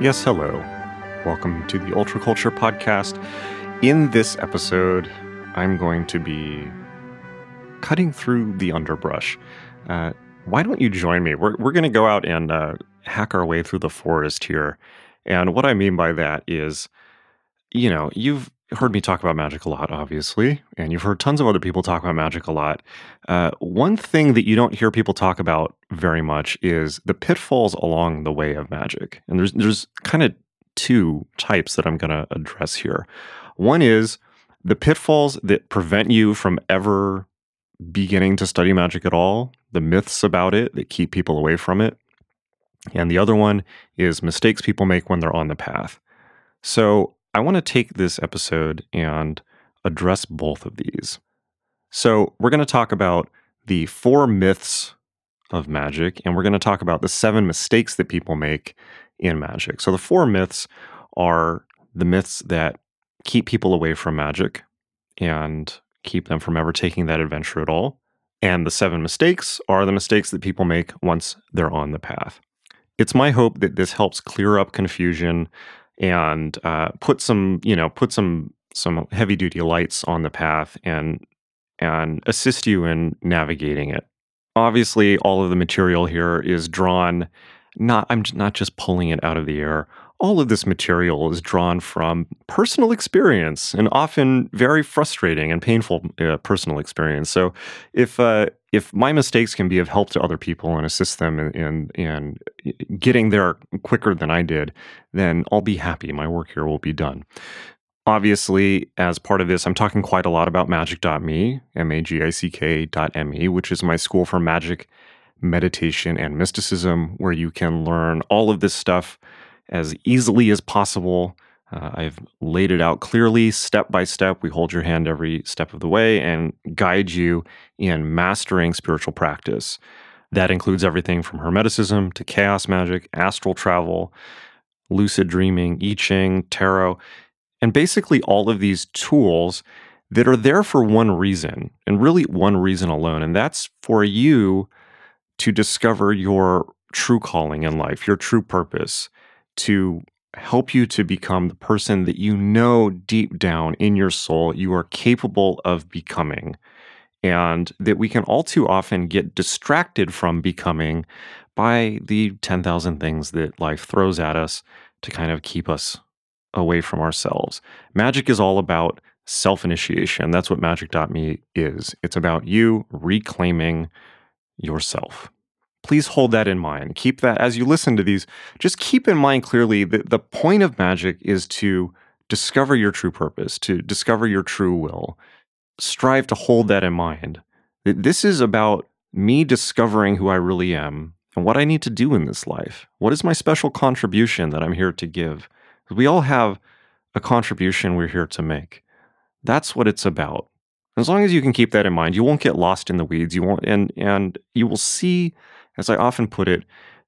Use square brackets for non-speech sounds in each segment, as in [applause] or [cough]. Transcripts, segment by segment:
Yes, hello. Welcome to the Ultra Culture Podcast. In this episode, I'm going to be cutting through the underbrush. Uh, why don't you join me? We're, we're going to go out and uh, hack our way through the forest here. And what I mean by that is, you know, you've heard me talk about magic a lot, obviously, and you've heard tons of other people talk about magic a lot. Uh, one thing that you don't hear people talk about very much is the pitfalls along the way of magic. And there's there's kind of two types that I'm going to address here. One is the pitfalls that prevent you from ever beginning to study magic at all, the myths about it that keep people away from it. And the other one is mistakes people make when they're on the path. So I want to take this episode and address both of these. So, we're going to talk about the four myths of magic, and we're going to talk about the seven mistakes that people make in magic. So, the four myths are the myths that keep people away from magic and keep them from ever taking that adventure at all. And the seven mistakes are the mistakes that people make once they're on the path. It's my hope that this helps clear up confusion and uh, put some, you know, put some some heavy duty lights on the path and and assist you in navigating it. Obviously, all of the material here is drawn. Not I'm not just pulling it out of the air. All of this material is drawn from personal experience and often very frustrating and painful uh, personal experience. So, if uh, if my mistakes can be of help to other people and assist them in, in, in getting there quicker than I did, then I'll be happy. My work here will be done. Obviously, as part of this, I'm talking quite a lot about magick.me, M A G I C K.me, which is my school for magic, meditation, and mysticism, where you can learn all of this stuff as easily as possible uh, I've laid it out clearly, step by step. We hold your hand every step of the way and guide you in mastering spiritual practice. That includes everything from Hermeticism to chaos magic, astral travel, lucid dreaming, I Ching, tarot, and basically all of these tools that are there for one reason, and really one reason alone, and that's for you to discover your true calling in life, your true purpose, to help you to become the person that you know deep down in your soul you are capable of becoming. And that we can all too often get distracted from becoming by the 10,000 things that life throws at us to kind of keep us away from ourselves. Magic is all about self initiation. That's what magick.me is. It's about you reclaiming yourself please hold that in mind. Keep that as you listen to these, just keep in mind clearly that the point of magic is to discover your true purpose, to discover your true will. Strive to hold that in mind. This is about me discovering who I really am and what I need to do in this life. What is my special contribution that I'm here to give? We all have a contribution we're here to make. That's what it's about. As long as you can keep that in mind, you won't get lost in the weeds. You won't and and you will see as I often put it,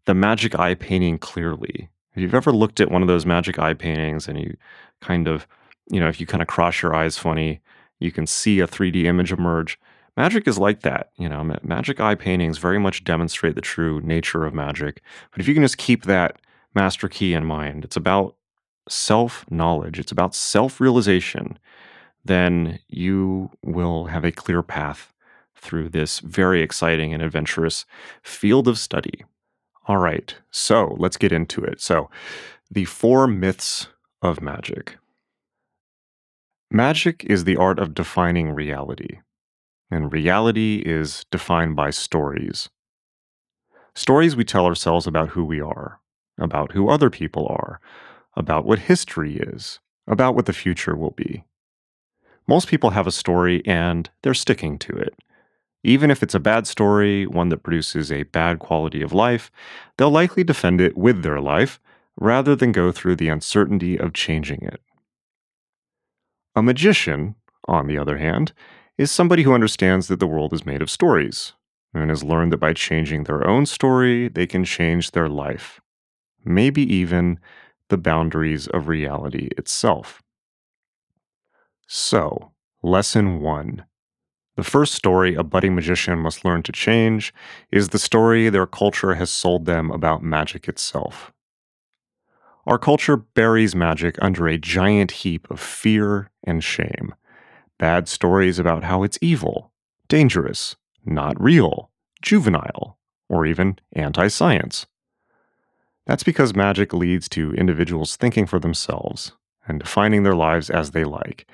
the magic eye painting clearly. If you've ever looked at one of those magic eye paintings and you kind of, you know, if you kind of cross your eyes funny, you can see a 3D image emerge. Magic is like that. You know, magic eye paintings very much demonstrate the true nature of magic. But if you can just keep that master key in mind, it's about self knowledge, it's about self realization, then you will have a clear path through this very exciting and adventurous field of study. All right, so let's get into it. So, the four myths of magic. Magic is the art of defining reality, and reality is defined by stories. Stories we tell ourselves about who we are, about who other people are, about what history is, about what the future will be. Most people have a story and they're sticking to it. Even if it's a bad story, one that produces a bad quality of life, they'll likely defend it with their life rather than go through the uncertainty of changing it. A magician, on the other hand, is somebody who understands that the world is made of stories and has learned that by changing their own story, they can change their life, maybe even the boundaries of reality itself. So, lesson one the first story a budding magician must learn to change is the story their culture has sold them about magic itself. Our culture buries magic under a giant heap of fear and shame. Bad stories about how it's evil, dangerous, not real, juvenile, or even anti science. That's because magic leads to individuals thinking for themselves and defining their lives as they like.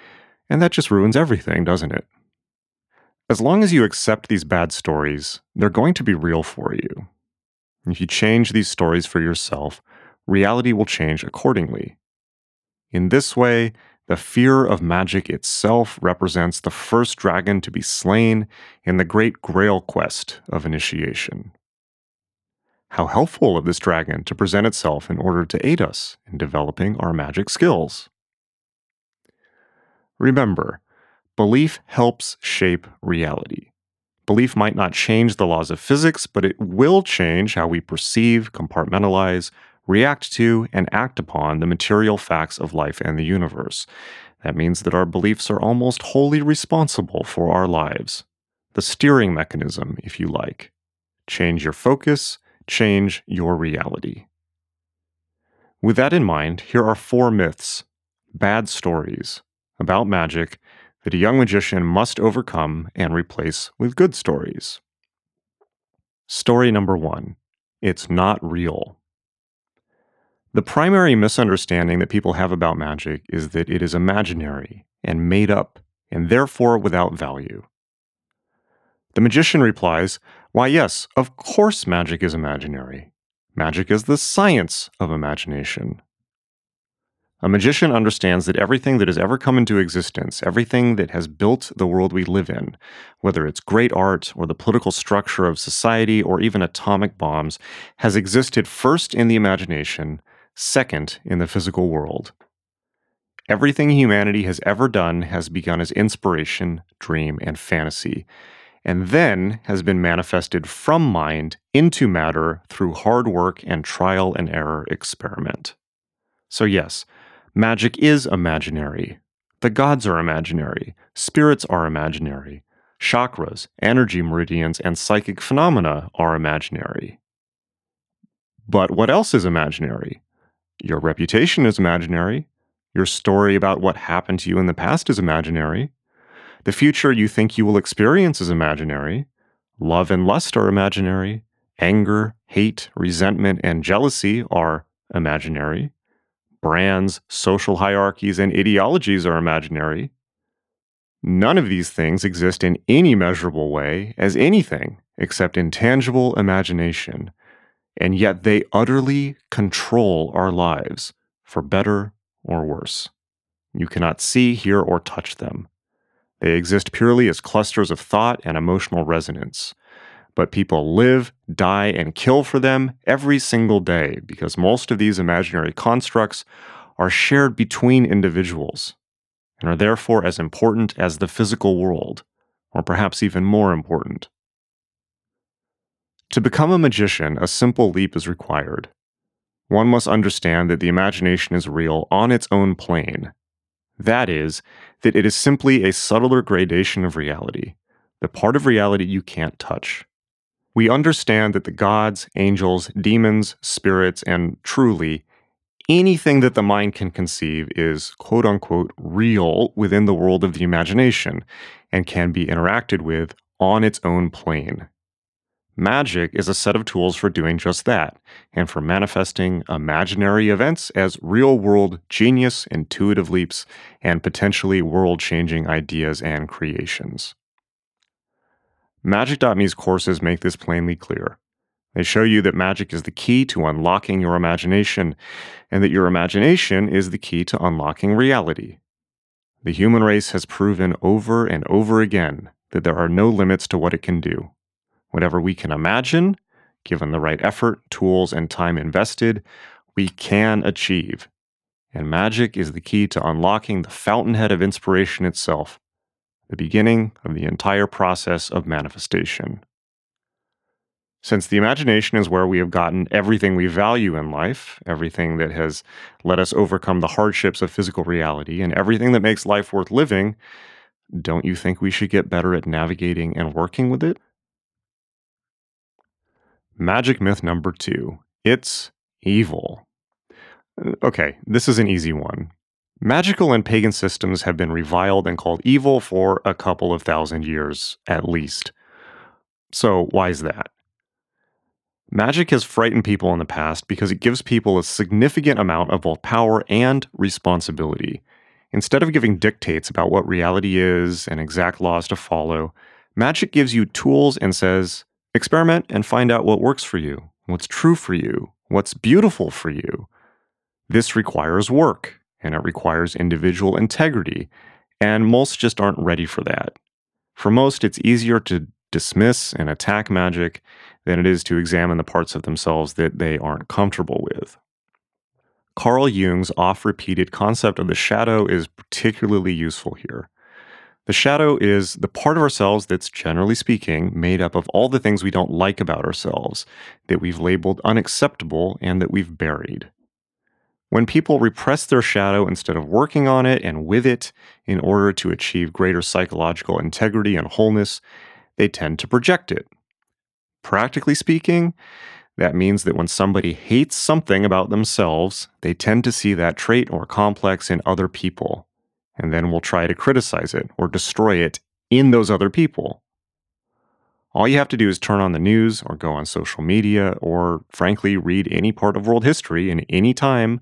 And that just ruins everything, doesn't it? As long as you accept these bad stories, they're going to be real for you. If you change these stories for yourself, reality will change accordingly. In this way, the fear of magic itself represents the first dragon to be slain in the great grail quest of initiation. How helpful of this dragon to present itself in order to aid us in developing our magic skills. Remember, belief helps shape reality. Belief might not change the laws of physics, but it will change how we perceive, compartmentalize, react to, and act upon the material facts of life and the universe. That means that our beliefs are almost wholly responsible for our lives. The steering mechanism, if you like. Change your focus, change your reality. With that in mind, here are four myths, bad stories, about magic that a young magician must overcome and replace with good stories. Story number one It's not real. The primary misunderstanding that people have about magic is that it is imaginary and made up, and therefore without value. The magician replies, Why, yes, of course magic is imaginary. Magic is the science of imagination. A magician understands that everything that has ever come into existence, everything that has built the world we live in, whether it's great art or the political structure of society or even atomic bombs, has existed first in the imagination, second in the physical world. Everything humanity has ever done has begun as inspiration, dream, and fantasy, and then has been manifested from mind into matter through hard work and trial and error experiment. So, yes, Magic is imaginary. The gods are imaginary. Spirits are imaginary. Chakras, energy meridians, and psychic phenomena are imaginary. But what else is imaginary? Your reputation is imaginary. Your story about what happened to you in the past is imaginary. The future you think you will experience is imaginary. Love and lust are imaginary. Anger, hate, resentment, and jealousy are imaginary brands, social hierarchies, and ideologies are imaginary. None of these things exist in any measurable way as anything except intangible imagination, and yet they utterly control our lives, for better or worse. You cannot see, hear, or touch them. They exist purely as clusters of thought and emotional resonance but people live, die, and kill for them every single day because most of these imaginary constructs are shared between individuals and are therefore as important as the physical world, or perhaps even more important. To become a magician, a simple leap is required. One must understand that the imagination is real on its own plane. That is, that it is simply a subtler gradation of reality, the part of reality you can't touch we understand that the gods, angels, demons, spirits, and truly anything that the mind can conceive is quote unquote real within the world of the imagination and can be interacted with on its own plane. Magic is a set of tools for doing just that and for manifesting imaginary events as real world genius, intuitive leaps, and potentially world changing ideas and creations. Magick.me's courses make this plainly clear. They show you that magic is the key to unlocking your imagination, and that your imagination is the key to unlocking reality. The human race has proven over and over again that there are no limits to what it can do. Whatever we can imagine, given the right effort, tools, and time invested, we can achieve. And magic is the key to unlocking the fountainhead of inspiration itself, the beginning of the entire process of manifestation. Since the imagination is where we have gotten everything we value in life, everything that has let us overcome the hardships of physical reality, and everything that makes life worth living, don't you think we should get better at navigating and working with it? Magic myth number two it's evil. Uh, okay, this is an easy one. Magical and pagan systems have been reviled and called evil for a couple of thousand years at least. So, why is that? Magic has frightened people in the past because it gives people a significant amount of both power and responsibility. Instead of giving dictates about what reality is and exact laws to follow, magic gives you tools and says, experiment and find out what works for you, what's true for you, what's beautiful for you. This requires work and it requires individual integrity, and most just aren't ready for that. For most, it's easier to dismiss and attack magic than it is to examine the parts of themselves that they aren't comfortable with. Carl Jung's oft repeated concept of the shadow is particularly useful here. The shadow is the part of ourselves that's, generally speaking, made up of all the things we don't like about ourselves, that we've labeled unacceptable, and that we've buried. When people repress their shadow instead of working on it and with it in order to achieve greater psychological integrity and wholeness, they tend to project it. Practically speaking, that means that when somebody hates something about themselves, they tend to see that trait or complex in other people, and then will try to criticize it or destroy it in those other people. All you have to do is turn on the news or go on social media or, frankly, read any part of world history in any time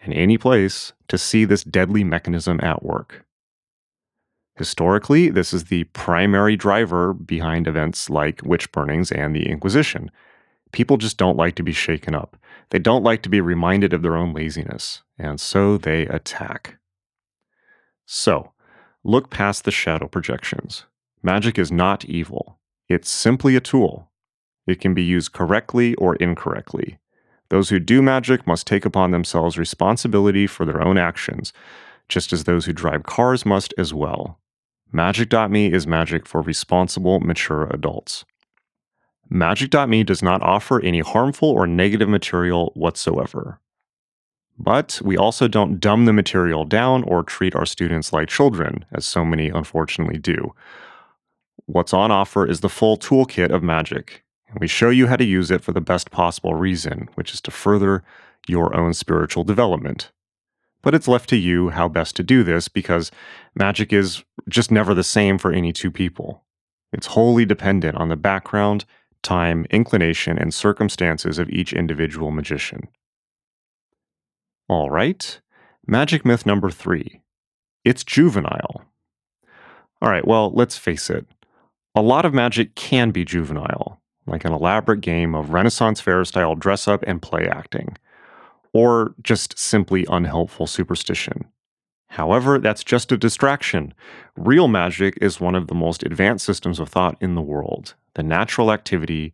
and any place to see this deadly mechanism at work. Historically, this is the primary driver behind events like witch burnings and the Inquisition. People just don't like to be shaken up. They don't like to be reminded of their own laziness, and so they attack. So, look past the shadow projections. Magic is not evil, it's simply a tool. It can be used correctly or incorrectly. Those who do magic must take upon themselves responsibility for their own actions, just as those who drive cars must as well. Magick.me is magic for responsible, mature adults. Magick.me does not offer any harmful or negative material whatsoever. But we also don't dumb the material down or treat our students like children, as so many unfortunately do. What's on offer is the full toolkit of magic, and we show you how to use it for the best possible reason, which is to further your own spiritual development but it's left to you how best to do this because magic is just never the same for any two people. It's wholly dependent on the background, time, inclination, and circumstances of each individual magician. All right, magic myth number three it's juvenile. All right, well, let's face it. A lot of magic can be juvenile, like an elaborate game of Renaissance fair style dress up and play acting or just simply unhelpful superstition. However, that's just a distraction. Real magic is one of the most advanced systems of thought in the world, the natural activity,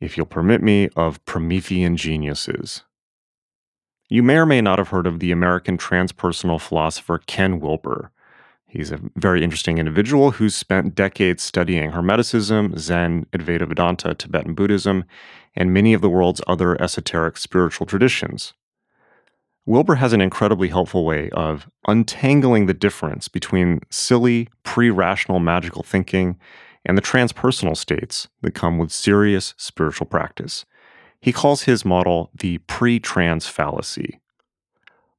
if you'll permit me, of Promethean geniuses. You may or may not have heard of the American transpersonal philosopher Ken Wilber. He's a very interesting individual who's spent decades studying Hermeticism, Zen, Advaita Vedanta, Tibetan Buddhism, and many of the world's other esoteric spiritual traditions. Wilber has an incredibly helpful way of untangling the difference between silly, pre rational magical thinking and the transpersonal states that come with serious spiritual practice. He calls his model the pre trans fallacy.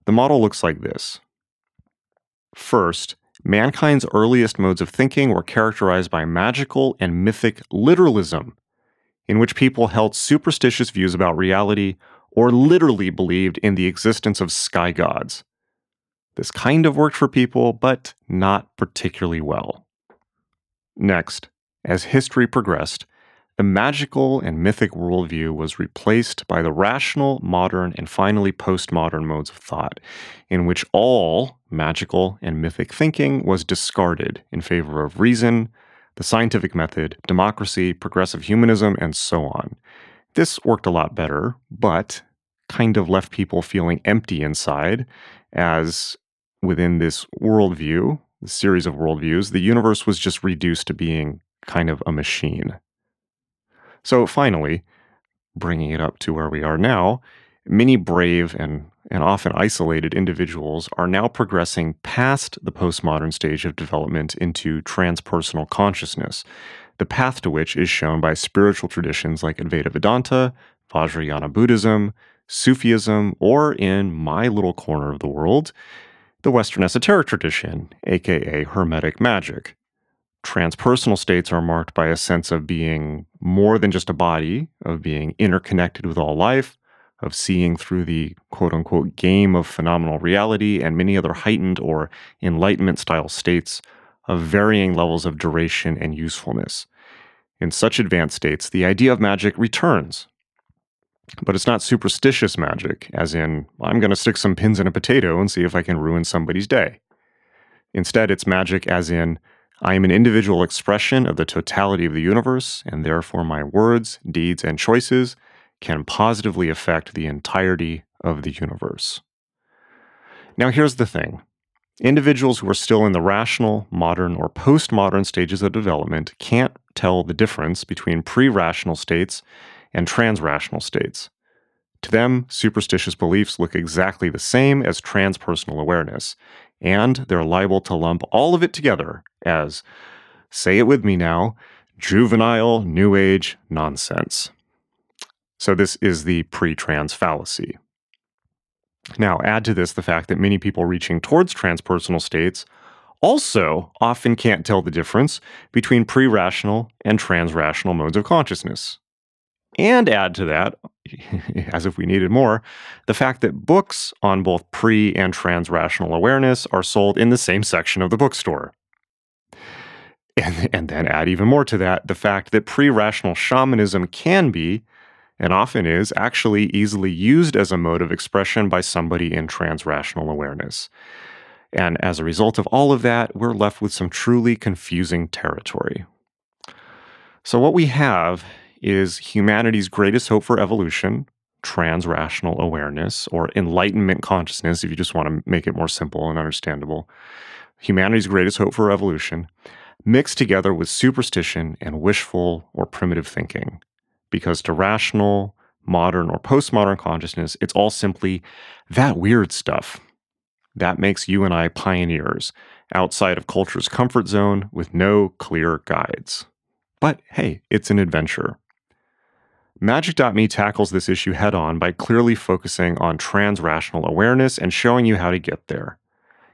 The model looks like this First, mankind's earliest modes of thinking were characterized by magical and mythic literalism, in which people held superstitious views about reality or literally believed in the existence of sky gods. This kind of worked for people, but not particularly well. Next, as history progressed, the magical and mythic worldview was replaced by the rational, modern, and finally postmodern modes of thought, in which all magical and mythic thinking was discarded in favor of reason, the scientific method, democracy, progressive humanism, and so on. This worked a lot better, but kind of left people feeling empty inside, as within this worldview, the series of worldviews, the universe was just reduced to being kind of a machine. So finally, bringing it up to where we are now, many brave and, and often isolated individuals are now progressing past the postmodern stage of development into transpersonal consciousness, the path to which is shown by spiritual traditions like Advaita Vedanta, Vajrayana Buddhism, Sufism, or in my little corner of the world, the Western esoteric tradition, aka Hermetic magic. Transpersonal states are marked by a sense of being more than just a body, of being interconnected with all life, of seeing through the quote unquote game of phenomenal reality, and many other heightened or enlightenment style states of varying levels of duration and usefulness. In such advanced states, the idea of magic returns. But it's not superstitious magic, as in, I'm going to stick some pins in a potato and see if I can ruin somebody's day. Instead, it's magic as in, I am an individual expression of the totality of the universe, and therefore my words, deeds, and choices can positively affect the entirety of the universe. Now, here's the thing individuals who are still in the rational, modern, or postmodern stages of development can't tell the difference between pre rational states and trans rational states. To them, superstitious beliefs look exactly the same as transpersonal awareness, and they're liable to lump all of it together as, say it with me now, juvenile New Age nonsense. So, this is the pre trans fallacy. Now, add to this the fact that many people reaching towards transpersonal states also often can't tell the difference between pre rational and trans rational modes of consciousness. And add to that, [laughs] as if we needed more, the fact that books on both pre and trans rational awareness are sold in the same section of the bookstore. And, and then add even more to that the fact that pre rational shamanism can be, and often is, actually easily used as a mode of expression by somebody in trans rational awareness. And as a result of all of that, we're left with some truly confusing territory. So, what we have is humanity's greatest hope for evolution, trans rational awareness, or enlightenment consciousness, if you just want to make it more simple and understandable. Humanity's greatest hope for evolution, mixed together with superstition and wishful or primitive thinking. Because to rational, modern, or postmodern consciousness, it's all simply that weird stuff. That makes you and I pioneers outside of culture's comfort zone with no clear guides. But hey, it's an adventure. Magick.me tackles this issue head on by clearly focusing on trans rational awareness and showing you how to get there.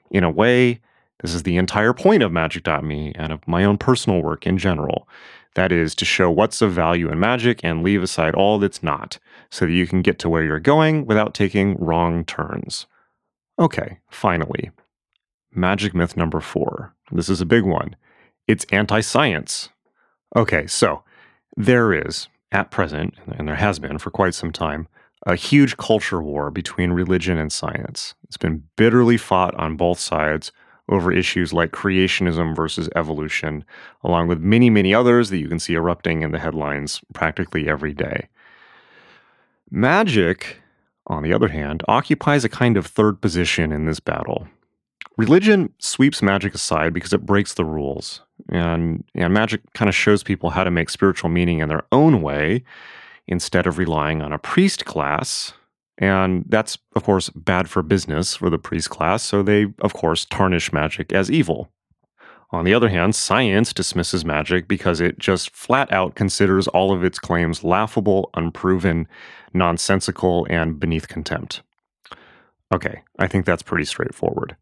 In a way, this is the entire point of Magick.me and of my own personal work in general. That is, to show what's of value in magic and leave aside all that's not, so that you can get to where you're going without taking wrong turns. Okay, finally. Magic myth number four. This is a big one. It's anti science. Okay, so there is, at present, and there has been for quite some time, a huge culture war between religion and science. It's been bitterly fought on both sides over issues like creationism versus evolution, along with many, many others that you can see erupting in the headlines practically every day. Magic, on the other hand, occupies a kind of third position in this battle. Religion sweeps magic aside because it breaks the rules. And, and magic kind of shows people how to make spiritual meaning in their own way instead of relying on a priest class. And that's, of course, bad for business for the priest class, so they, of course, tarnish magic as evil. On the other hand, science dismisses magic because it just flat out considers all of its claims laughable, unproven, nonsensical, and beneath contempt. Okay, I think that's pretty straightforward.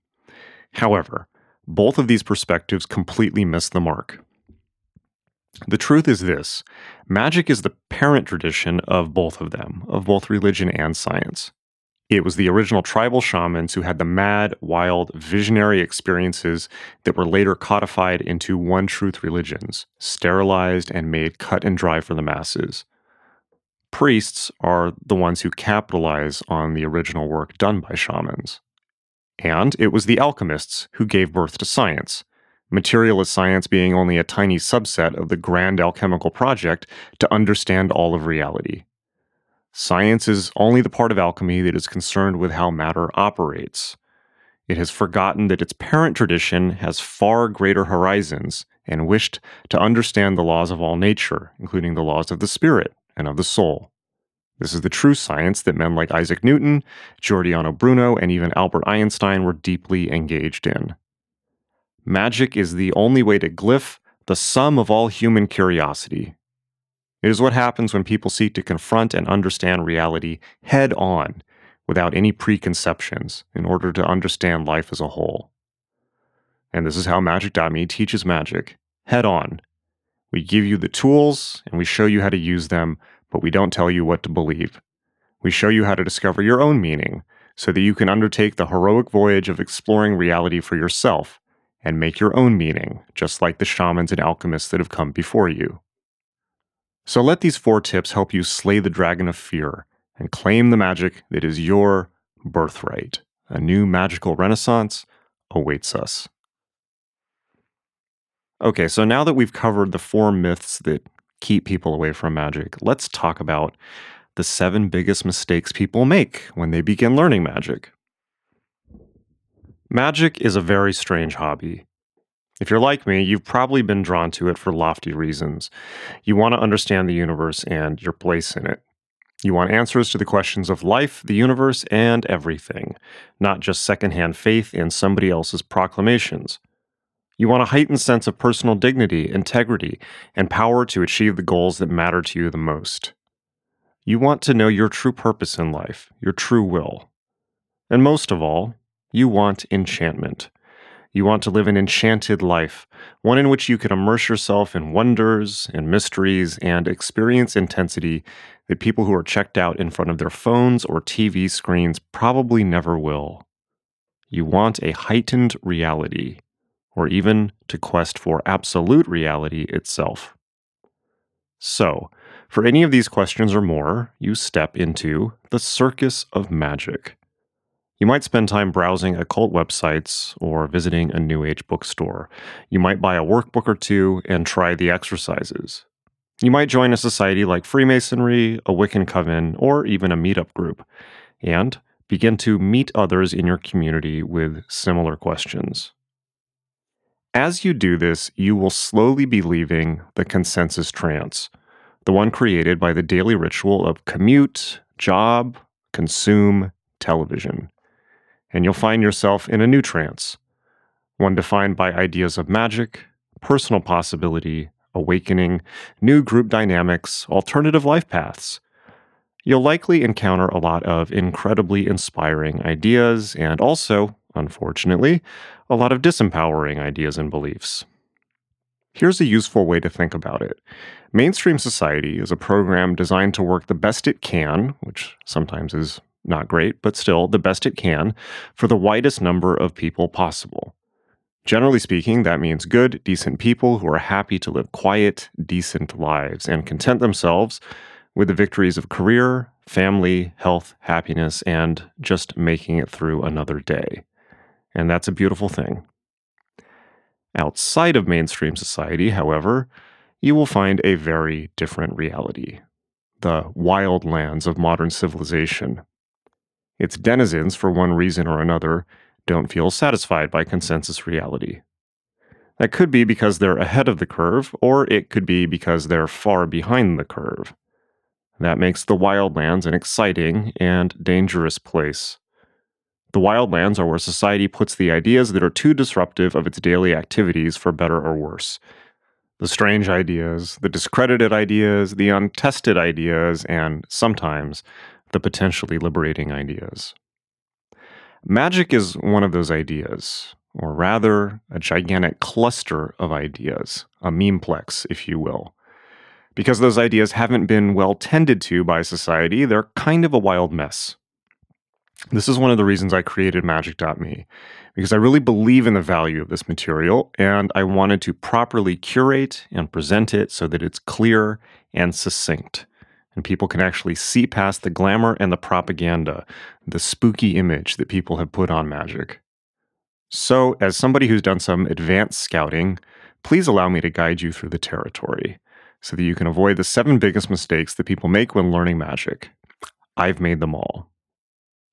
However, both of these perspectives completely miss the mark. The truth is this magic is the parent tradition of both of them, of both religion and science. It was the original tribal shamans who had the mad, wild, visionary experiences that were later codified into one truth religions, sterilized and made cut and dry for the masses. Priests are the ones who capitalize on the original work done by shamans. And it was the alchemists who gave birth to science, materialist science being only a tiny subset of the grand alchemical project to understand all of reality. Science is only the part of alchemy that is concerned with how matter operates. It has forgotten that its parent tradition has far greater horizons and wished to understand the laws of all nature, including the laws of the spirit and of the soul. This is the true science that men like Isaac Newton, Giordano Bruno, and even Albert Einstein were deeply engaged in. Magic is the only way to glyph the sum of all human curiosity. It is what happens when people seek to confront and understand reality head on without any preconceptions in order to understand life as a whole. And this is how Magick.me teaches magic head on. We give you the tools and we show you how to use them, but we don't tell you what to believe. We show you how to discover your own meaning so that you can undertake the heroic voyage of exploring reality for yourself and make your own meaning, just like the shamans and alchemists that have come before you. So let these four tips help you slay the dragon of fear and claim the magic that is your birthright. A new magical renaissance awaits us. Okay, so now that we've covered the four myths that keep people away from magic, let's talk about the seven biggest mistakes people make when they begin learning magic. Magic is a very strange hobby. If you're like me, you've probably been drawn to it for lofty reasons. You want to understand the universe and your place in it. You want answers to the questions of life, the universe, and everything, not just secondhand faith in somebody else's proclamations. You want a heightened sense of personal dignity, integrity, and power to achieve the goals that matter to you the most. You want to know your true purpose in life, your true will. And most of all, you want enchantment. You want to live an enchanted life, one in which you can immerse yourself in wonders and mysteries and experience intensity that people who are checked out in front of their phones or TV screens probably never will. You want a heightened reality or even to quest for absolute reality itself. So, for any of these questions or more, you step into the circus of magic. You might spend time browsing occult websites or visiting a New Age bookstore. You might buy a workbook or two and try the exercises. You might join a society like Freemasonry, a Wiccan coven, or even a meetup group, and begin to meet others in your community with similar questions. As you do this, you will slowly be leaving the consensus trance, the one created by the daily ritual of commute, job, consume, television. And you'll find yourself in a new trance, one defined by ideas of magic, personal possibility, awakening, new group dynamics, alternative life paths. You'll likely encounter a lot of incredibly inspiring ideas and also, unfortunately, a lot of disempowering ideas and beliefs. Here's a useful way to think about it. Mainstream Society is a program designed to work the best it can, which sometimes is not great, but still the best it can, for the widest number of people possible. Generally speaking, that means good, decent people who are happy to live quiet, decent lives and content themselves with the victories of career, family, health, happiness, and just making it through another day and that's a beautiful thing. Outside of mainstream society, however, you will find a very different reality the wild lands of modern civilization. Its denizens, for one reason or another, don't feel satisfied by consensus reality. That could be because they're ahead of the curve, or it could be because they're far behind the curve. That makes the wildlands an exciting and dangerous place. The wildlands are where society puts the ideas that are too disruptive of its daily activities for better or worse. The strange ideas, the discredited ideas, the untested ideas, and sometimes the potentially liberating ideas. Magic is one of those ideas, or rather, a gigantic cluster of ideas, a memeplex, if you will. Because those ideas haven't been well tended to by society, they're kind of a wild mess. This is one of the reasons I created Magick.me, because I really believe in the value of this material and I wanted to properly curate and present it so that it's clear and succinct. And people can actually see past the glamour and the propaganda, the spooky image that people have put on magic. So, as somebody who's done some advanced scouting, please allow me to guide you through the territory so that you can avoid the seven biggest mistakes that people make when learning magic. I've made them all.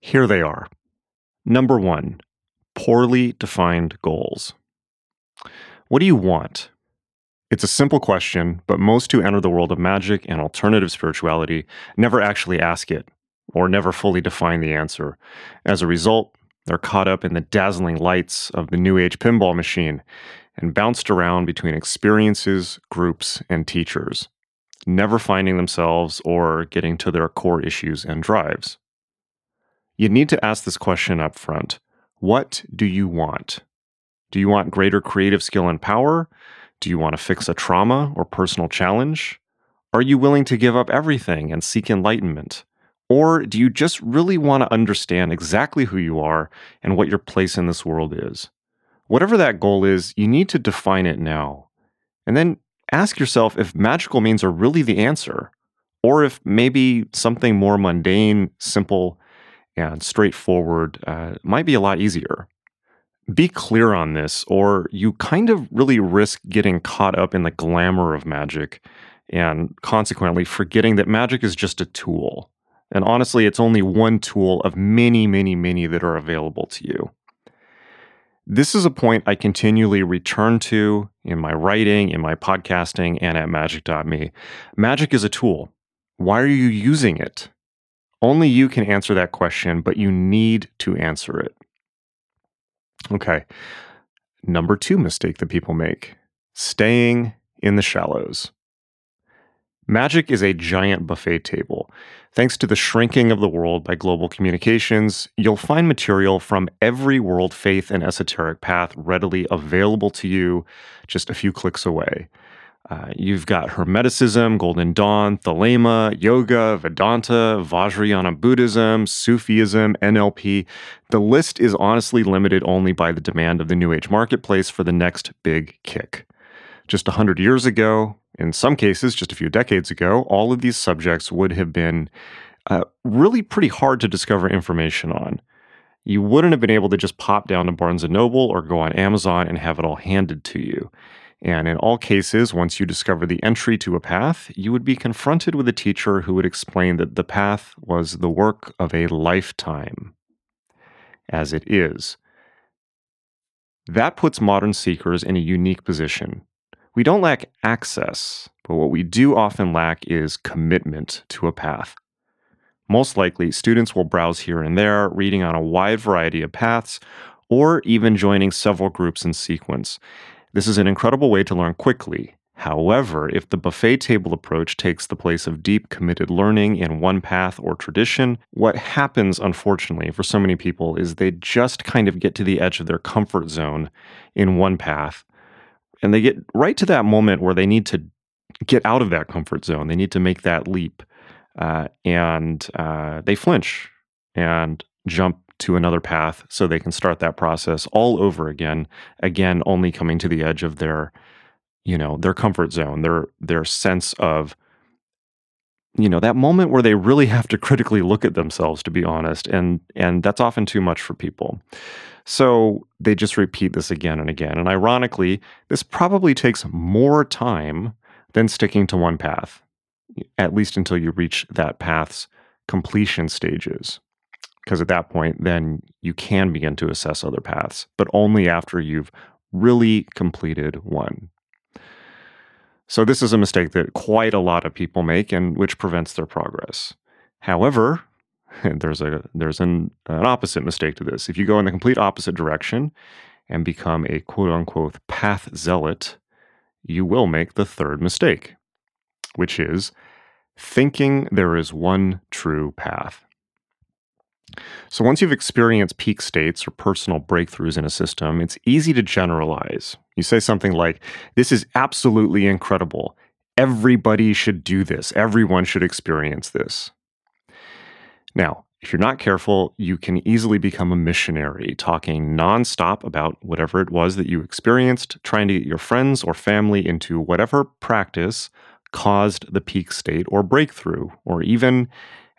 Here they are. Number one, poorly defined goals. What do you want? It's a simple question, but most who enter the world of magic and alternative spirituality never actually ask it or never fully define the answer. As a result, they're caught up in the dazzling lights of the New Age pinball machine and bounced around between experiences, groups, and teachers. never finding themselves or getting to their core issues and drives. You need to ask this question up front What do you want? Do you want greater creative skill and power? Do you want to fix a trauma or personal challenge? Are you willing to give up everything and seek enlightenment? Or do you just really want to understand exactly who you are and what your place in this world is? Whatever that goal is, you need to define it now. And then ask yourself if magical means are really the answer, or if maybe something more mundane, simple, and straightforward uh, might be a lot easier. Be clear on this, or you kind of really risk getting caught up in the glamour of magic and consequently forgetting that magic is just a tool. And honestly, it's only one tool of many, many, many that are available to you. This is a point I continually return to in my writing, in my podcasting, and at magick.me. Magic is a tool. Why are you using it? Only you can answer that question, but you need to answer it. Okay. Number two mistake that people make staying in the shallows. Magic is a giant buffet table. Thanks to the shrinking of the world by global communications, you'll find material from every world faith and esoteric path readily available to you just a few clicks away. Uh, you've got Hermeticism, Golden Dawn, Thelema, Yoga, Vedanta, Vajrayana Buddhism, Sufism, NLP. The list is honestly limited only by the demand of the New Age marketplace for the next big kick. Just 100 years ago, in some cases, just a few decades ago, all of these subjects would have been uh, really pretty hard to discover information on. You wouldn't have been able to just pop down to Barnes and Noble or go on Amazon and have it all handed to you. And in all cases, once you discover the entry to a path, you would be confronted with a teacher who would explain that the path was the work of a lifetime, as it is. That puts modern seekers in a unique position. We don't lack access, but what we do often lack is commitment to a path. Most likely, students will browse here and there, reading on a wide variety of paths, or even joining several groups in sequence. This is an incredible way to learn quickly. However, if the buffet table approach takes the place of deep, committed learning in one path or tradition, what happens, unfortunately, for so many people is they just kind of get to the edge of their comfort zone in one path and they get right to that moment where they need to get out of that comfort zone. They need to make that leap. Uh, and uh, they flinch and jump to another path so they can start that process all over again. Again, only coming to the edge of their, you know, their comfort zone, their their sense of, you know, that moment where they really have to critically look at themselves, to be honest, and and that's often too much for people. So they just repeat this again and again. And ironically, this probably takes more time than sticking to one path, at least until you reach that path's completion stages. Because at that point, then you can begin to assess other paths, but only after you've really completed one. So, this is a mistake that quite a lot of people make and which prevents their progress. However, [laughs] there's a there's an, an opposite mistake to this. If you go in the complete opposite direction and become a quote unquote path zealot, you will make the third mistake, which is thinking there is one true path. So, once you've experienced peak states or personal breakthroughs in a system, it's easy to generalize. You say something like, This is absolutely incredible. Everybody should do this. Everyone should experience this. Now, if you're not careful, you can easily become a missionary, talking nonstop about whatever it was that you experienced, trying to get your friends or family into whatever practice caused the peak state or breakthrough, or even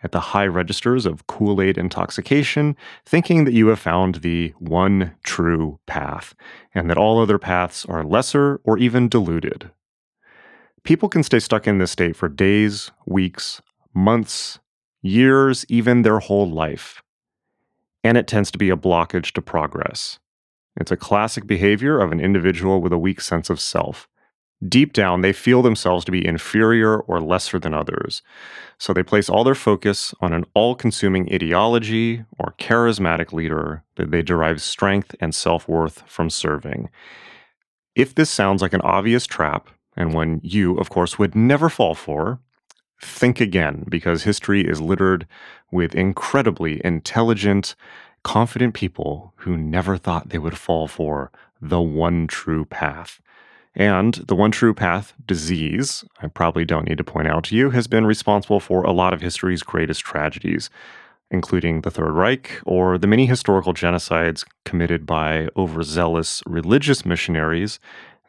at the high registers of Kool Aid intoxication, thinking that you have found the one true path, and that all other paths are lesser or even diluted. People can stay stuck in this state for days, weeks, months, years, even their whole life. And it tends to be a blockage to progress. It's a classic behavior of an individual with a weak sense of self. Deep down, they feel themselves to be inferior or lesser than others. So they place all their focus on an all consuming ideology or charismatic leader that they derive strength and self worth from serving. If this sounds like an obvious trap, and one you, of course, would never fall for, think again because history is littered with incredibly intelligent, confident people who never thought they would fall for the one true path. And the one true path disease, I probably don't need to point out to you, has been responsible for a lot of history's greatest tragedies, including the Third Reich or the many historical genocides committed by overzealous religious missionaries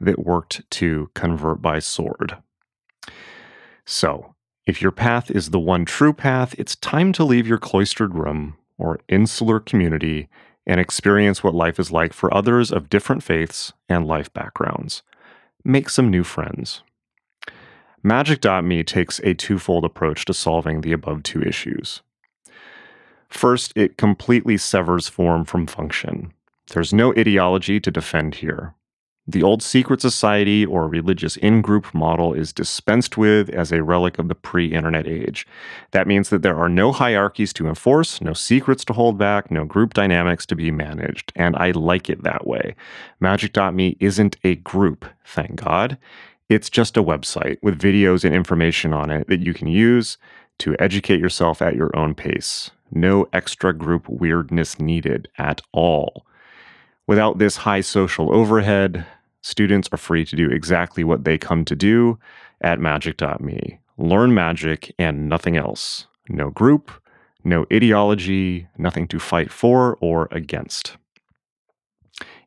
that worked to convert by sword. So, if your path is the one true path, it's time to leave your cloistered room or insular community and experience what life is like for others of different faiths and life backgrounds. Make some new friends. Magick.me takes a twofold approach to solving the above two issues. First, it completely severs form from function. There's no ideology to defend here. The old secret society or religious in group model is dispensed with as a relic of the pre internet age. That means that there are no hierarchies to enforce, no secrets to hold back, no group dynamics to be managed. And I like it that way. Magick.me isn't a group, thank God. It's just a website with videos and information on it that you can use to educate yourself at your own pace. No extra group weirdness needed at all. Without this high social overhead, students are free to do exactly what they come to do at magick.me learn magic and nothing else. No group, no ideology, nothing to fight for or against.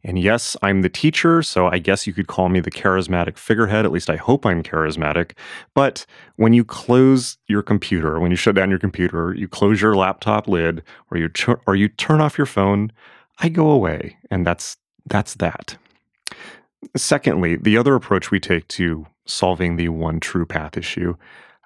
And yes, I'm the teacher, so I guess you could call me the charismatic figurehead. At least I hope I'm charismatic. But when you close your computer, when you shut down your computer, you close your laptop lid, or you or you turn off your phone, I go away, and that's that's that. Secondly, the other approach we take to solving the one true path issue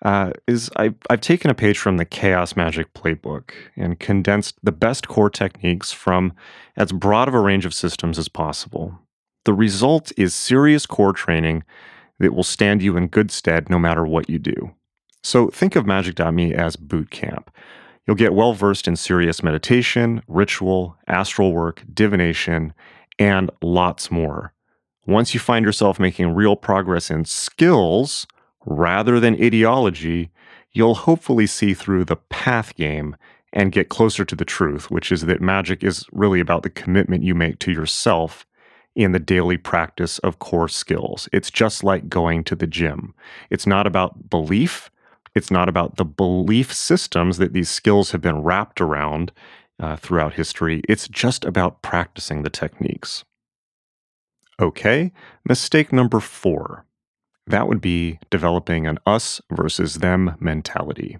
uh, is I've, I've taken a page from the Chaos Magic Playbook and condensed the best core techniques from as broad of a range of systems as possible. The result is serious core training that will stand you in good stead no matter what you do. So think of Magick.me as boot camp. You'll get well versed in serious meditation, ritual, astral work, divination, and lots more. Once you find yourself making real progress in skills rather than ideology, you'll hopefully see through the path game and get closer to the truth, which is that magic is really about the commitment you make to yourself in the daily practice of core skills. It's just like going to the gym. It's not about belief, it's not about the belief systems that these skills have been wrapped around uh, throughout history. It's just about practicing the techniques. Okay, mistake number four. That would be developing an us versus them mentality.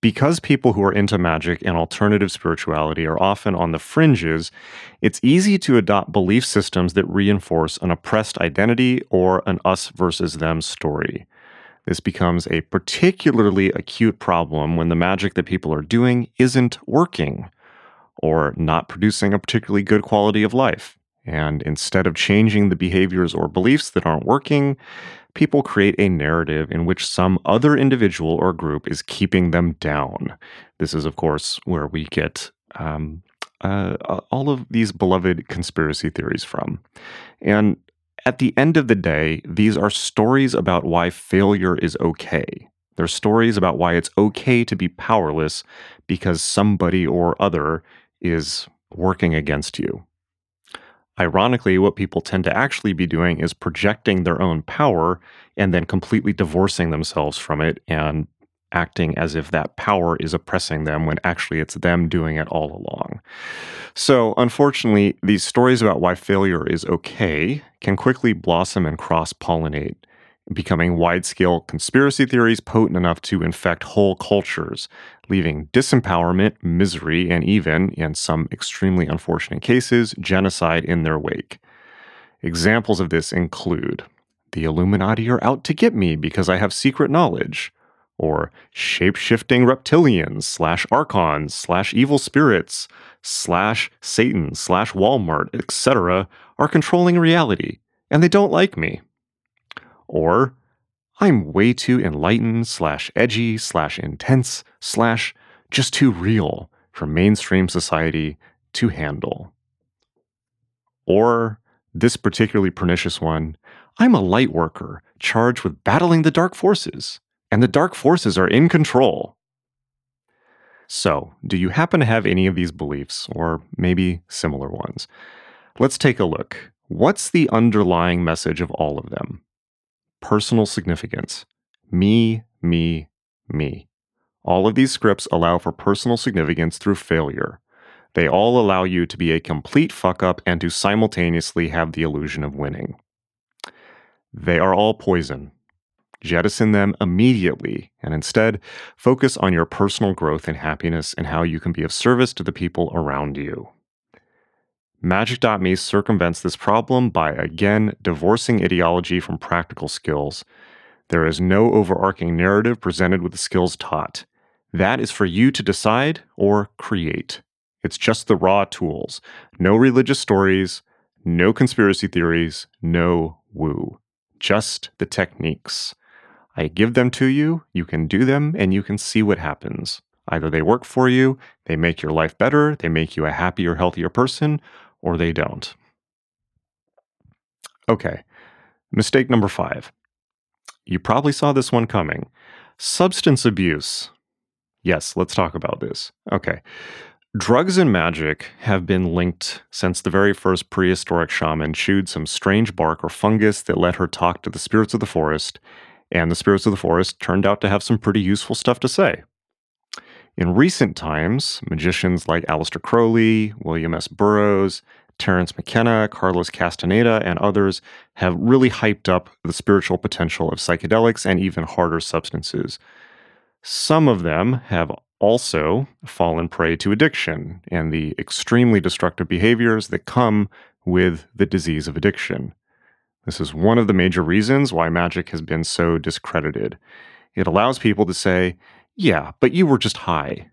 Because people who are into magic and alternative spirituality are often on the fringes, it's easy to adopt belief systems that reinforce an oppressed identity or an us versus them story. This becomes a particularly acute problem when the magic that people are doing isn't working or not producing a particularly good quality of life. And instead of changing the behaviors or beliefs that aren't working, people create a narrative in which some other individual or group is keeping them down. This is, of course, where we get um, uh, all of these beloved conspiracy theories from. And at the end of the day, these are stories about why failure is okay. They're stories about why it's okay to be powerless because somebody or other is working against you. Ironically, what people tend to actually be doing is projecting their own power and then completely divorcing themselves from it and acting as if that power is oppressing them when actually it's them doing it all along. So, unfortunately, these stories about why failure is okay can quickly blossom and cross pollinate becoming wide scale conspiracy theories potent enough to infect whole cultures, leaving disempowerment, misery, and even, in some extremely unfortunate cases, genocide in their wake. Examples of this include the Illuminati are out to get me because I have secret knowledge, or shape shifting reptilians slash archons slash evil spirits slash Satan slash Walmart, etc., are controlling reality, and they don't like me. Or, I'm way too enlightened slash edgy slash intense slash just too real for mainstream society to handle. Or, this particularly pernicious one, I'm a light worker charged with battling the dark forces, and the dark forces are in control. So, do you happen to have any of these beliefs, or maybe similar ones? Let's take a look. What's the underlying message of all of them? Personal significance. Me, me, me. All of these scripts allow for personal significance through failure. They all allow you to be a complete fuck up and to simultaneously have the illusion of winning. They are all poison. Jettison them immediately and instead focus on your personal growth and happiness and how you can be of service to the people around you. Magick.me circumvents this problem by again divorcing ideology from practical skills. There is no overarching narrative presented with the skills taught. That is for you to decide or create. It's just the raw tools. No religious stories, no conspiracy theories, no woo. Just the techniques. I give them to you, you can do them, and you can see what happens. Either they work for you, they make your life better, they make you a happier, healthier person, or they don't. Okay, mistake number five. You probably saw this one coming. Substance abuse. Yes, let's talk about this. Okay. Drugs and magic have been linked since the very first prehistoric shaman chewed some strange bark or fungus that let her talk to the spirits of the forest, and the spirits of the forest turned out to have some pretty useful stuff to say. In recent times, magicians like Aleister Crowley, William S. Burroughs, Terence McKenna, Carlos Castaneda, and others have really hyped up the spiritual potential of psychedelics and even harder substances. Some of them have also fallen prey to addiction and the extremely destructive behaviors that come with the disease of addiction. This is one of the major reasons why magic has been so discredited. It allows people to say, yeah, but you were just high.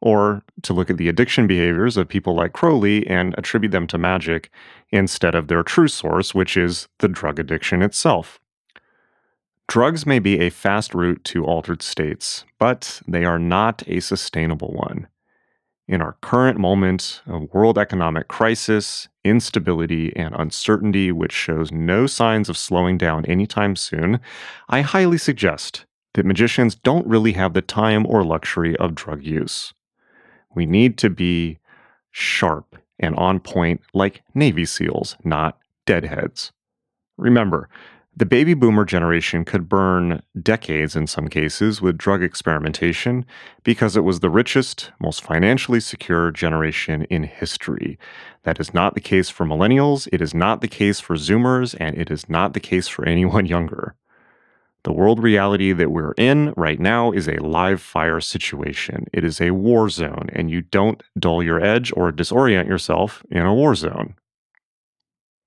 Or to look at the addiction behaviors of people like Crowley and attribute them to magic instead of their true source, which is the drug addiction itself. Drugs may be a fast route to altered states, but they are not a sustainable one. In our current moment of world economic crisis, instability, and uncertainty, which shows no signs of slowing down anytime soon, I highly suggest that magicians don't really have the time or luxury of drug use. We need to be sharp and on point like Navy SEALs, not deadheads. Remember, the baby boomer generation could burn decades in some cases with drug experimentation because it was the richest, most financially secure generation in history. That is not the case for millennials, it is not the case for Zoomers, and it is not the case for anyone [laughs] younger. The world reality that we're in right now is a live fire situation. It is a war zone, and you don't dull your edge or disorient yourself in a war zone.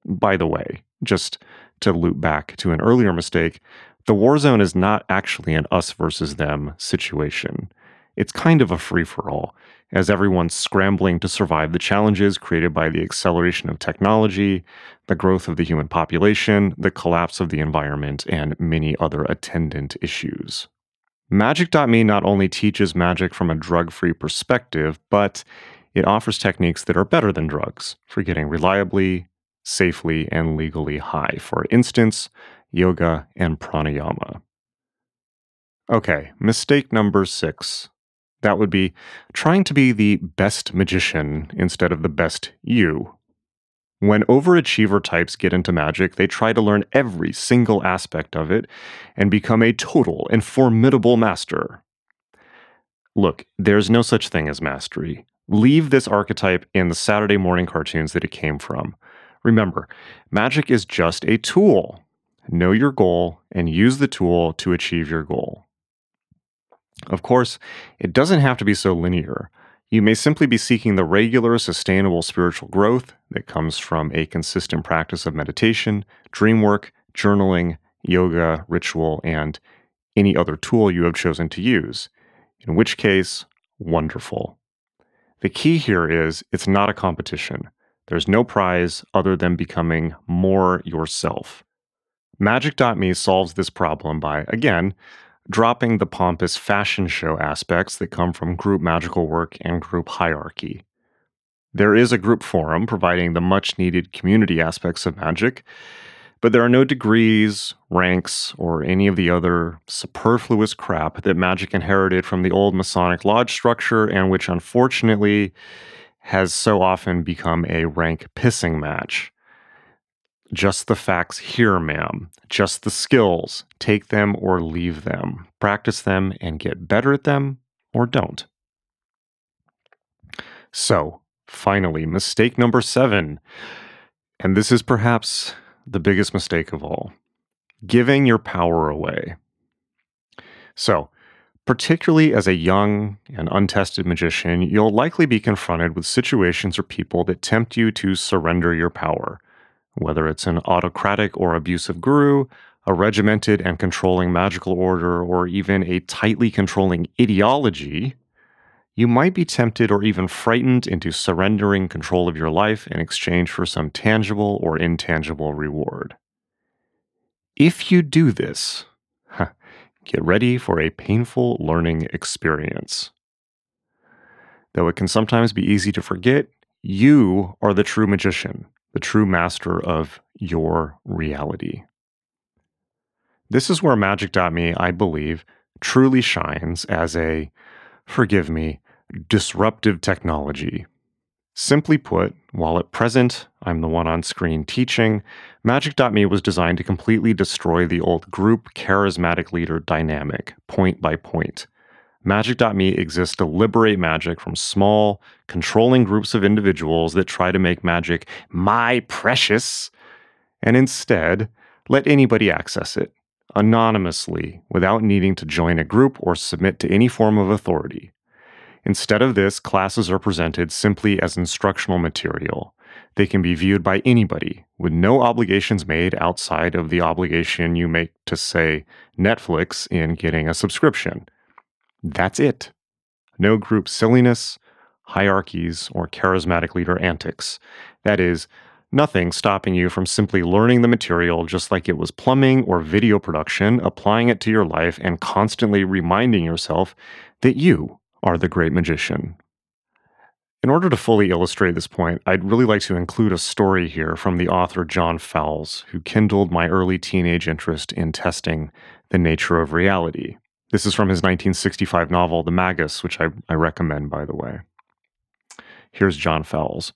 By the way, just to loop back to an earlier mistake, the war zone is not actually an us versus them situation. It's kind of a free for all, as everyone's scrambling to survive the challenges created by the acceleration of technology, the growth of the human population, the collapse of the environment, and many other attendant issues. Magick.me not only teaches magic from a drug free perspective, but it offers techniques that are better than drugs for getting reliably, safely and legally high, for instance, yoga and pranayama. Okay, mistake number six. That would be trying to be the best magician instead of the best you. When overachiever types get into magic, they try to learn every single aspect of it and become a total and formidable master. Look, there's no such thing as mastery. Leave this archetype in the Saturday morning cartoons that it came from. Remember, magic is just a tool. Know your goal and use the tool to achieve your goal. Of course, it doesn't have to be so linear. You may simply be seeking the regular, sustainable spiritual growth that comes from a consistent practice of meditation, dream work, journaling, yoga, ritual, and any other tool you have chosen to use, in which case, wonderful. The key here is it's not a competition. There's no prize other than becoming more yourself. Magick.me solves this problem by, again, dropping the pompous fashion show aspects that come from group magical work and group hierarchy. There is a group forum providing the much needed community aspects of magic, But there are no degrees, ranks, or any of the other superfluous crap that magic inherited from the old Masonic Lodge structure and which unfortunately has so often become a rank pissing match. Just the facts here, ma'am. Just the skills. Take them or leave them. Practice them and get better at them or don't. So, finally, mistake number seven. And this is perhaps the biggest mistake of all giving your power away. So, particularly as a young and untested magician, you'll likely be confronted with situations or people that tempt you to surrender your power whether it's an autocratic or abusive guru, a regimented and controlling magical order, or even a tightly controlling ideology, you might be tempted or even frightened into surrendering control of your life in exchange for some tangible or intangible reward. If you do this, get ready for a painful learning experience. Though it can sometimes be easy to forget, you are the true magician the true master of your reality. This is where Magick.me, I believe, truly shines as a, forgive me, disruptive technology. Simply put, while at present I'm the one on screen teaching, Magick.me was designed to completely destroy the old group charismatic leader dynamic, point by point. Magick.me exists to liberate magic from small, controlling groups of individuals that try to make magic my precious, and instead let anybody access it anonymously without needing to join a group or submit to any form of authority. Instead of this, classes are presented simply as instructional material. They can be viewed by anybody with no obligations made outside of the obligation you make to, say, Netflix in getting a subscription. That's it. No group silliness, hierarchies, or charismatic leader antics. That is, nothing stopping you from simply learning the material just like it was plumbing or video production, applying it to your life, and constantly reminding yourself that you are the great magician. In order to fully illustrate this point, I'd really like to include a story here from the author John Fowles, who kindled my early teenage interest in testing the nature of reality. This is from his 1965 novel, The Magus, which I, I recommend, by the way. Here's John Fowles.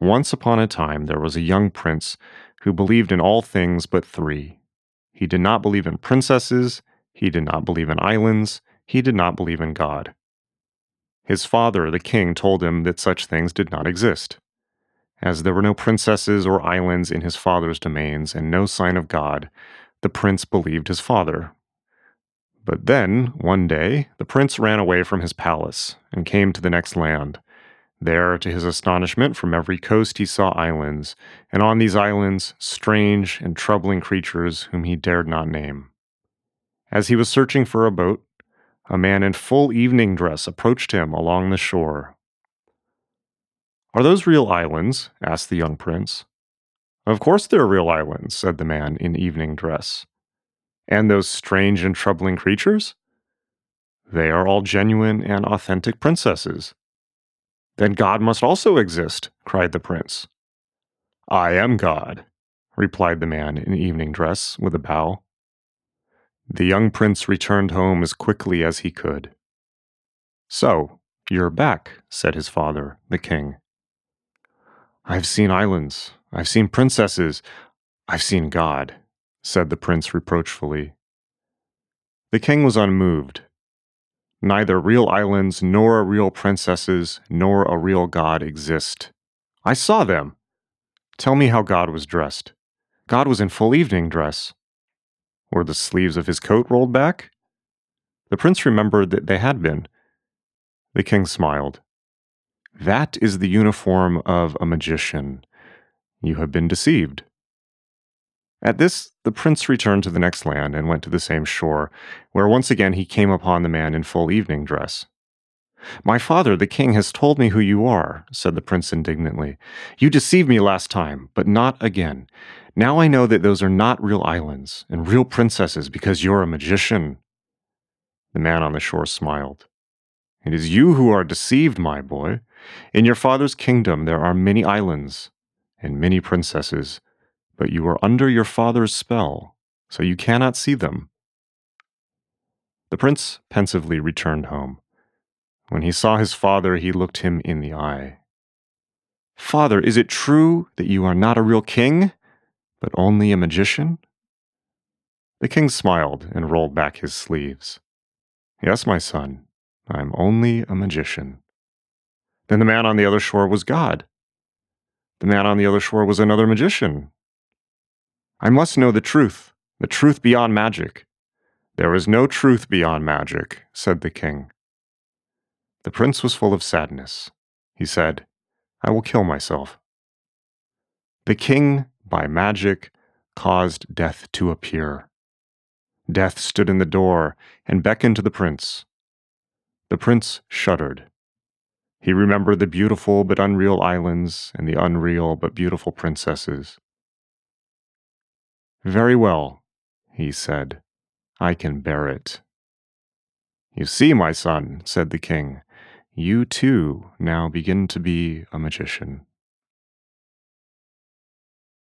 Once upon a time, there was a young prince who believed in all things but three. He did not believe in princesses, he did not believe in islands, he did not believe in God. His father, the king, told him that such things did not exist. As there were no princesses or islands in his father's domains and no sign of God, the prince believed his father, but then, one day, the prince ran away from his palace and came to the next land. There, to his astonishment, from every coast he saw islands, and on these islands, strange and troubling creatures whom he dared not name. As he was searching for a boat, a man in full evening dress approached him along the shore. Are those real islands? asked the young prince. Of course they're real islands, said the man in evening dress. And those strange and troubling creatures? They are all genuine and authentic princesses. Then God must also exist, cried the prince. I am God, replied the man in evening dress with a bow. The young prince returned home as quickly as he could. So, you're back, said his father, the king. I've seen islands, I've seen princesses, I've seen God, said the prince reproachfully. The king was unmoved. Neither real islands, nor real princesses, nor a real god exist. I saw them. Tell me how God was dressed. God was in full evening dress. Were the sleeves of his coat rolled back? The prince remembered that they had been. The king smiled. That is the uniform of a magician. You have been deceived. At this, the prince returned to the next land and went to the same shore, where once again he came upon the man in full evening dress. My father, the king, has told me who you are, said the prince indignantly. You deceived me last time, but not again. Now I know that those are not real islands and real princesses because you're a magician. The man on the shore smiled. It is you who are deceived, my boy. In your father's kingdom there are many islands and many princesses but you are under your father's spell, so you cannot see them. The prince pensively returned home. When he saw his father, he looked him in the eye. Father, is it true that you are not a real king, but only a magician? The king smiled and rolled back his sleeves. Yes, my son, I am only a magician. Then the man on the other shore was God. The man on the other shore was another magician. I must know the truth, the truth beyond magic. There is no truth beyond magic, said the king. The prince was full of sadness. He said, I will kill myself. The king, by magic, caused death to appear. Death stood in the door and beckoned to the prince. The prince shuddered. He remembered the beautiful but unreal islands and the unreal but beautiful princesses. Very well, he said. I can bear it. You see, my son, said the king, you too now begin to be a magician.